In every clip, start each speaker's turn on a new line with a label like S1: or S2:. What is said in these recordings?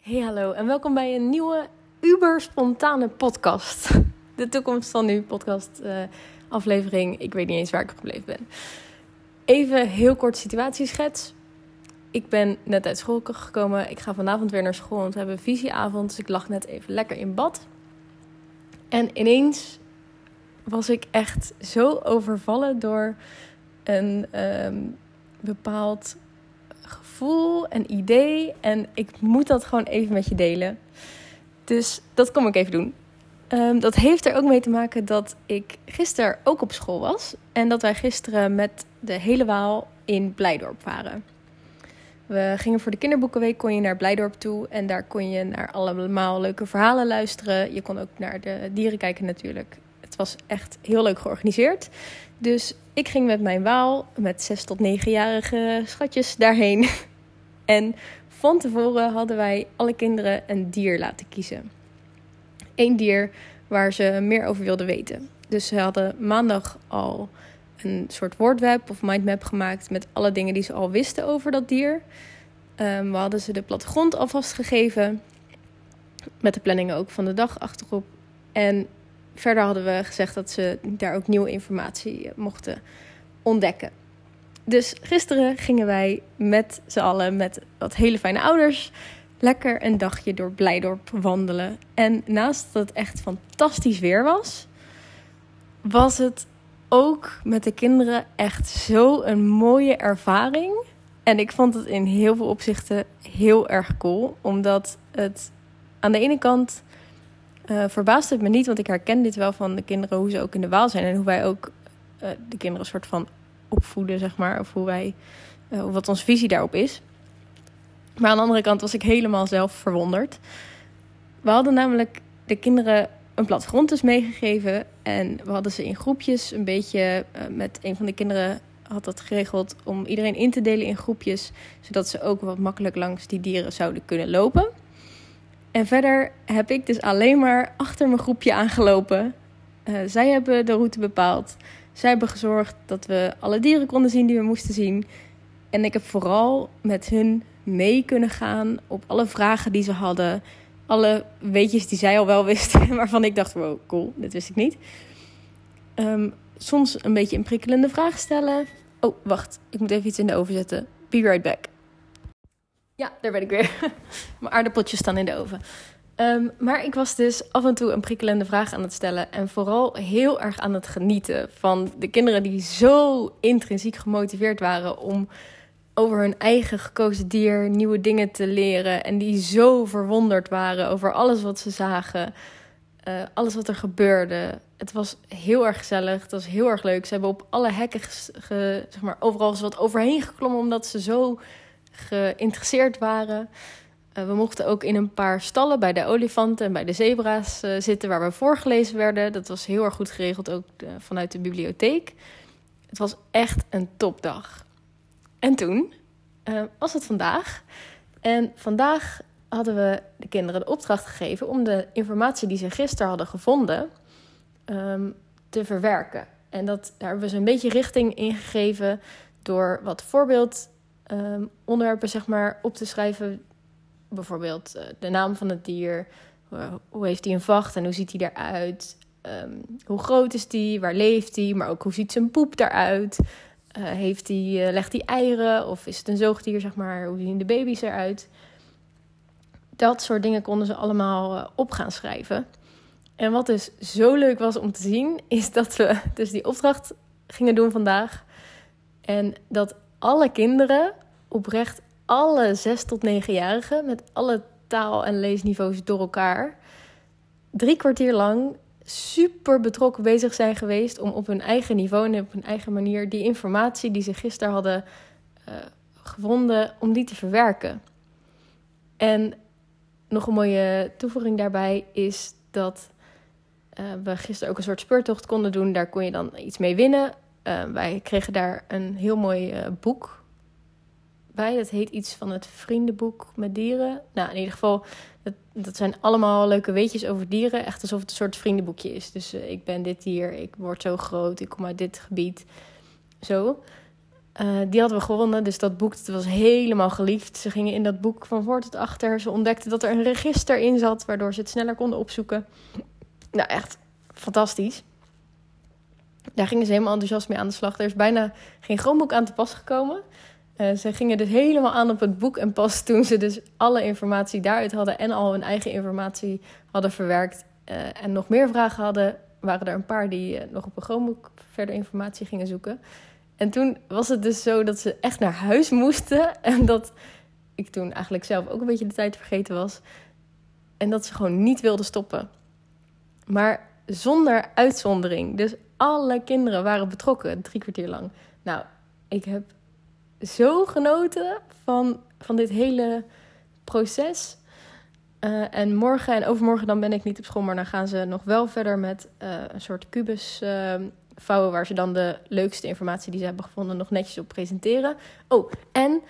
S1: Hey hallo en welkom bij een nieuwe uber spontane podcast. De toekomst van nu podcast uh, aflevering. Ik weet niet eens waar ik gebleven ben. Even heel kort situatieschets. Ik ben net uit school gekomen. Ik ga vanavond weer naar school, want we hebben visieavond. Dus ik lag net even lekker in bad. En ineens was ik echt zo overvallen door een um, bepaald gevoel, een idee. En ik moet dat gewoon even met je delen. Dus dat kom ik even doen. Um, dat heeft er ook mee te maken dat ik gisteren ook op school was. En dat wij gisteren met de hele Waal in Blijdorp waren. We gingen voor de kinderboekenweek, kon je naar Blijdorp toe. En daar kon je naar allemaal leuke verhalen luisteren. Je kon ook naar de dieren kijken natuurlijk. Was echt heel leuk georganiseerd. Dus ik ging met mijn Waal, met 6 tot 9-jarige schatjes, daarheen. En van tevoren hadden wij alle kinderen een dier laten kiezen. Eén dier waar ze meer over wilden weten. Dus ze hadden maandag al een soort woordweb of mindmap gemaakt met alle dingen die ze al wisten over dat dier. Um, we hadden ze de plattegrond alvast gegeven. Met de planningen ook van de dag achterop. En verder hadden we gezegd dat ze daar ook nieuwe informatie mochten ontdekken. Dus gisteren gingen wij met z'n allen, met wat hele fijne ouders, lekker een dagje door Blijdorp wandelen. En naast dat het echt fantastisch weer was, was het ook met de kinderen echt zo een mooie ervaring. En ik vond het in heel veel opzichten heel erg cool, omdat het aan de ene kant verbaasde het me niet, want ik herken dit wel van de kinderen, hoe ze ook in de Waal zijn en hoe wij ook uh, de kinderen soort van opvoeden, zeg maar. Of hoe wij, uh, wat onze visie daarop is. Maar aan de andere kant was ik helemaal zelf verwonderd. We hadden namelijk de kinderen een plattegrond dus meegegeven. En we hadden ze in groepjes een beetje met een van de kinderen had dat geregeld om iedereen in te delen in groepjes. Zodat ze ook wat makkelijk langs die dieren zouden kunnen lopen. En verder heb ik dus alleen maar achter mijn groepje aangelopen. Uh, zij hebben de route bepaald. Zij hebben gezorgd dat we alle dieren konden zien die we moesten zien. En ik heb vooral met hun mee kunnen gaan op alle vragen die ze hadden. Alle weetjes die zij al wel wisten, waarvan ik dacht: wow, cool, dit wist ik niet. Um, soms een beetje een prikkelende vraag stellen. Oh, wacht, ik moet even iets in de oven zetten. Be right back. Ja, daar ben ik weer. Mijn aardappeltjes staan in de oven. Um, maar ik was dus af en toe een prikkelende vraag aan het stellen. En vooral heel erg aan het genieten van de kinderen die zo intrinsiek gemotiveerd waren om over hun eigen gekozen dier nieuwe dingen te leren. En die zo verwonderd waren over alles wat ze zagen. Uh, alles wat er gebeurde. Het was heel erg gezellig. Het was heel erg leuk. Ze hebben op alle hekken, zeg maar, overal wat overheen geklommen omdat ze zo geïnteresseerd waren. Uh, we mochten ook in een paar stallen bij de olifanten en bij de zebra's uh, zitten waar we voorgelezen werden. Dat was heel erg goed geregeld, ook de, vanuit de bibliotheek. Het was echt een topdag. En toen was het vandaag. En vandaag hadden we de kinderen de opdracht gegeven om de informatie die ze gisteren hadden gevonden um, te verwerken. En dat, daar hebben we ze een beetje richting in gegeven door wat voorbeeldonderwerpen um, zeg maar, op te schrijven bijvoorbeeld uh, de naam van het dier. Hoe heeft hij een vacht en hoe ziet hij eruit? Um, hoe groot is die? Waar leeft hij? Maar ook hoe ziet zijn poep eruit? Uh, heeft hij, legt hij eieren? Of is het een zoogdier, zeg maar? Hoe zien de baby's eruit? Dat soort dingen konden ze allemaal op gaan schrijven. En wat dus zo leuk was om te zien, is dat we dus die opdracht gingen doen vandaag. En dat alle kinderen oprecht alle 6 tot 9-jarigen met alle taal- en leesniveaus door elkaar drie kwartier lang super betrokken bezig zijn geweest om op hun eigen niveau en op hun eigen manier die informatie die ze gisteren hadden uh, gevonden, om die te verwerken. En nog een mooie toevoeging daarbij is dat uh, we gisteren ook een soort speurtocht konden doen. Daar kon je dan iets mee winnen. Uh, wij kregen daar een heel mooi boek bij. Dat heet iets van het vriendenboek met dieren. Nou, in ieder geval, dat, dat zijn allemaal leuke weetjes over dieren. Echt alsof het een soort vriendenboekje is. Dus uh, ik ben dit dier, ik word zo groot, ik kom uit dit gebied. Zo. Die hadden we gewonnen, dus dat boek was helemaal geliefd. Ze gingen in dat boek van voor tot achter. Ze ontdekten dat er een register in zat, waardoor ze het sneller konden opzoeken. Nou, echt fantastisch. Daar gingen ze helemaal enthousiast mee aan de slag. Er is bijna geen groenboek aan te pas gekomen. Uh, ze gingen dus helemaal aan op het boek. En pas toen ze dus alle informatie daaruit hadden en al hun eigen informatie hadden verwerkt uh, en nog meer vragen hadden, waren er een paar die uh, nog op een groenboek verder informatie gingen zoeken. En toen was het dus zo dat ze echt naar huis moesten. En dat ik toen eigenlijk zelf ook een beetje de tijd vergeten was. En dat ze gewoon niet wilden stoppen. Maar zonder uitzondering. Dus alle kinderen waren betrokken, drie kwartier lang. Nou, ik heb zo genoten van, van dit hele proces. Uh, en morgen en overmorgen dan ben ik niet op school, maar dan gaan ze nog wel verder met uh, een soort kubus uh, vouwen waar ze dan de leukste informatie die ze hebben gevonden nog netjes op presenteren. Oh, en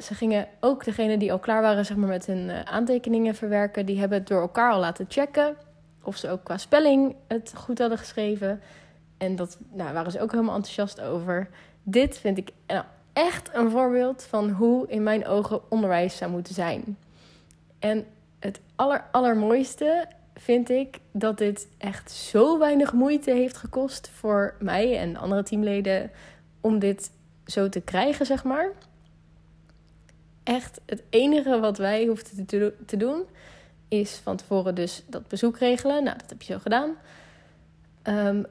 S1: ze gingen ook degene die al klaar waren zeg maar, met hun aantekeningen verwerken, die hebben het door elkaar al laten checken of ze ook qua spelling het goed hadden geschreven. En dat nou, waren ze ook helemaal enthousiast over. Dit vind ik nou, echt een voorbeeld van hoe in mijn ogen onderwijs zou moeten zijn. En het aller, allermooiste vind ik dat dit echt zo weinig moeite heeft gekost voor mij en andere teamleden om dit zo te krijgen, zeg maar. Echt het enige wat wij hoefden te doen is van tevoren dus dat bezoek regelen. Nou, dat heb je zo gedaan. Um,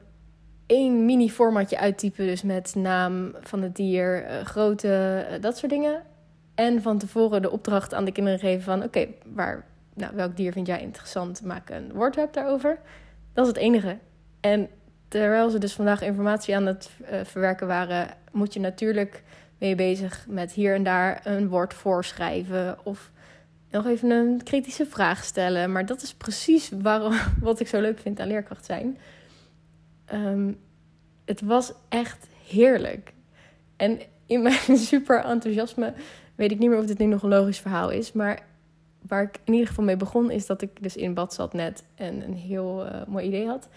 S1: één mini-formatje uittypen, dus met naam van het dier, uh, grootte, uh, dat soort dingen. En van tevoren de opdracht aan de kinderen geven van... oké, waar, nou, welk dier vind jij interessant? Maak een woordweb daarover. Dat is het enige. En terwijl ze dus vandaag informatie aan het uh, verwerken waren... moet je natuurlijk mee bezig met hier en daar een woord voorschrijven... of nog even een kritische vraag stellen. Maar dat is precies waarom, wat ik zo leuk vind aan leerkracht zijn. Um, het was echt heerlijk. En in mijn super enthousiasme weet ik niet meer of dit nu nog een logisch verhaal is. Maar waar ik in ieder geval mee begon, is dat ik dus in bad zat net en een heel uh, mooi idee had.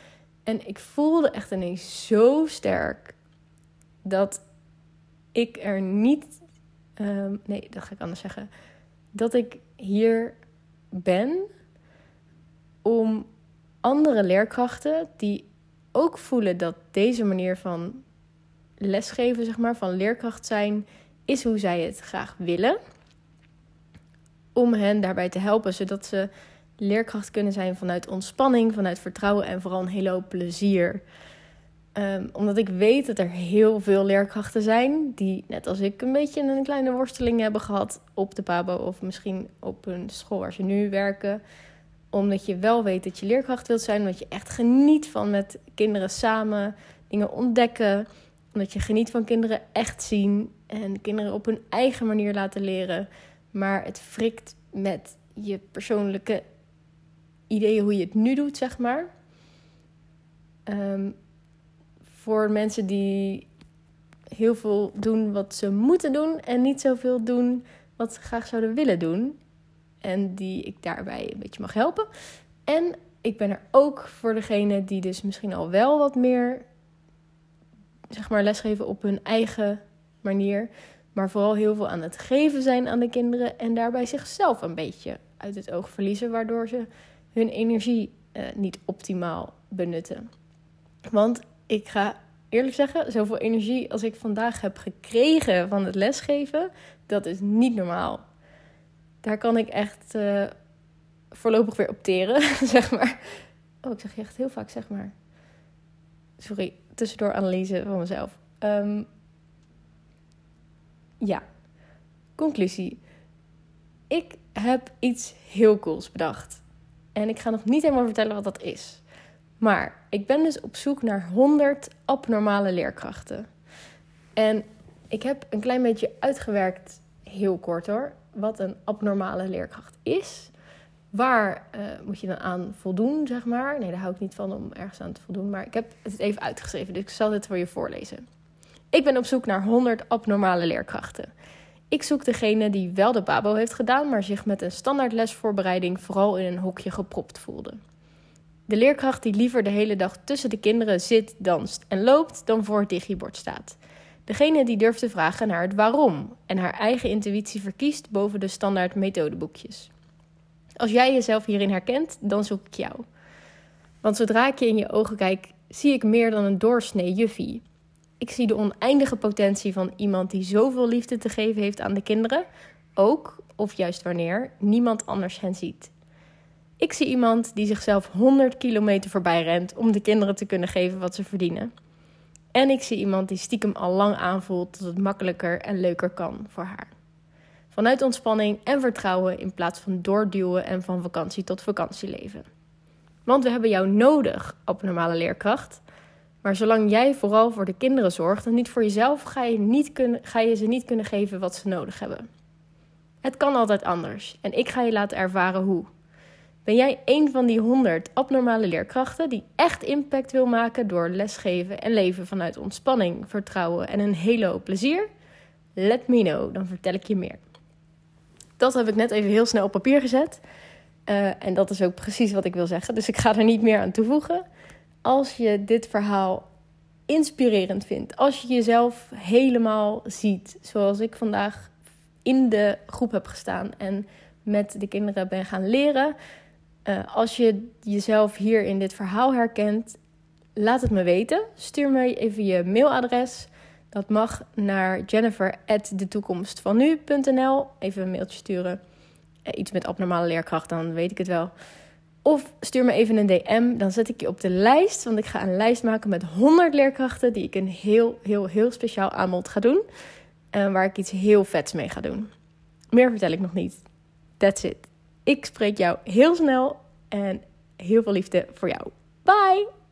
S1: En ik voelde echt ineens zo sterk dat ik er niet. Um, nee, dat ga ik anders zeggen. Dat ik hier ben om andere leerkrachten die ook voelen dat deze manier van lesgeven, zeg maar, van leerkracht zijn, is hoe zij het graag willen. Om hen daarbij te helpen, zodat ze leerkracht kunnen zijn vanuit ontspanning, vanuit vertrouwen en vooral een hele hoop plezier. Um, omdat ik weet dat er heel veel leerkrachten zijn die, net als ik, een beetje een kleine worsteling hebben gehad op de Pabo of misschien op een school waar ze nu werken. Omdat je wel weet dat je leerkracht wilt zijn, omdat je echt geniet van met kinderen samen dingen ontdekken. Omdat je geniet van kinderen echt zien en kinderen op hun eigen manier laten leren. Maar het frikt met je persoonlijke ideeën hoe je het nu doet, zeg maar. Um, voor mensen die heel veel doen wat ze moeten doen en niet zoveel doen wat ze graag zouden willen doen. En die ik daarbij een beetje mag helpen. En ik ben er ook voor degene die dus misschien al wel wat meer zeg maar lesgeven op hun eigen manier. Maar vooral heel veel aan het geven zijn aan de kinderen. En daarbij zichzelf een beetje uit het oog verliezen. Waardoor ze hun energie uh, niet optimaal benutten. Want ik ga eerlijk zeggen, zoveel energie als ik vandaag heb gekregen van het lesgeven, dat is niet normaal. Daar kan ik echt uh, voorlopig weer opteren, zeg maar. Oh, ik zeg je echt heel vaak, zeg maar. Sorry, tussendoor analyse van mezelf. Um, ja, conclusie. Ik heb iets heel cools bedacht. En ik ga nog niet helemaal vertellen wat dat is. Maar ik ben dus op zoek naar 100 abnormale leerkrachten. En ik heb een klein beetje uitgewerkt, heel kort hoor, wat een abnormale leerkracht is. Waar uh, moet je dan aan voldoen, zeg maar? Nee, daar hou ik niet van om ergens aan te voldoen. Maar ik heb het even uitgeschreven, dus ik zal dit voor je voorlezen. Ik ben op zoek naar 100 abnormale leerkrachten. Ik zoek degene die wel de Babo heeft gedaan, maar zich met een standaard lesvoorbereiding vooral in een hokje gepropt voelde. De leerkracht die liever de hele dag tussen de kinderen zit, danst en loopt dan voor het digibord staat. Degene die durft te vragen naar het waarom en haar eigen intuïtie verkiest boven de standaard methodeboekjes. Als jij jezelf hierin herkent, dan zoek ik jou. Want zodra ik je in je ogen kijk, zie ik meer dan een doorsnee juffie. Ik zie de oneindige potentie van iemand die zoveel liefde te geven heeft aan de kinderen, ook, of juist wanneer, niemand anders hen ziet. Ik zie iemand die zichzelf 100 kilometer voorbij rent om de kinderen te kunnen geven wat ze verdienen. En ik zie iemand die stiekem al lang aanvoelt dat het makkelijker en leuker kan voor haar. Vanuit ontspanning en vertrouwen in plaats van doorduwen en van vakantie tot vakantie leven. Want we hebben jou nodig, abnormale leerkracht. Maar zolang jij vooral voor de kinderen zorgt en niet voor jezelf, ga je, niet kunnen, ga je ze niet kunnen geven wat ze nodig hebben. Het kan altijd anders en ik ga je laten ervaren hoe. Ben jij een van die 100 abnormale leerkrachten die echt impact wil maken door lesgeven en leven vanuit ontspanning, vertrouwen en een hele hoop plezier? Let me know, dan vertel ik je meer. Dat heb ik net even heel snel op papier gezet. Uh, en dat is ook precies wat ik wil zeggen. Dus ik ga er niet meer aan toevoegen. Als je dit verhaal inspirerend vindt, als je jezelf helemaal ziet, zoals ik vandaag in de groep heb gestaan en met de kinderen ben gaan leren. Uh, als je jezelf hier in dit verhaal herkent, laat het me weten. Stuur me even je mailadres. Dat mag naar jennifer.detoekomstvanu.nl. Even een mailtje sturen. Uh, iets met abnormale leerkracht, dan weet ik het wel. Of stuur me even een DM, dan zet ik je op de lijst. Want ik ga een lijst maken met 100 leerkrachten die ik een heel, heel, heel speciaal aanbod ga doen. En waar ik iets heel vets mee ga doen. Meer vertel ik nog niet. That's it. Ik spreek jou heel snel en heel veel liefde voor jou. Bye!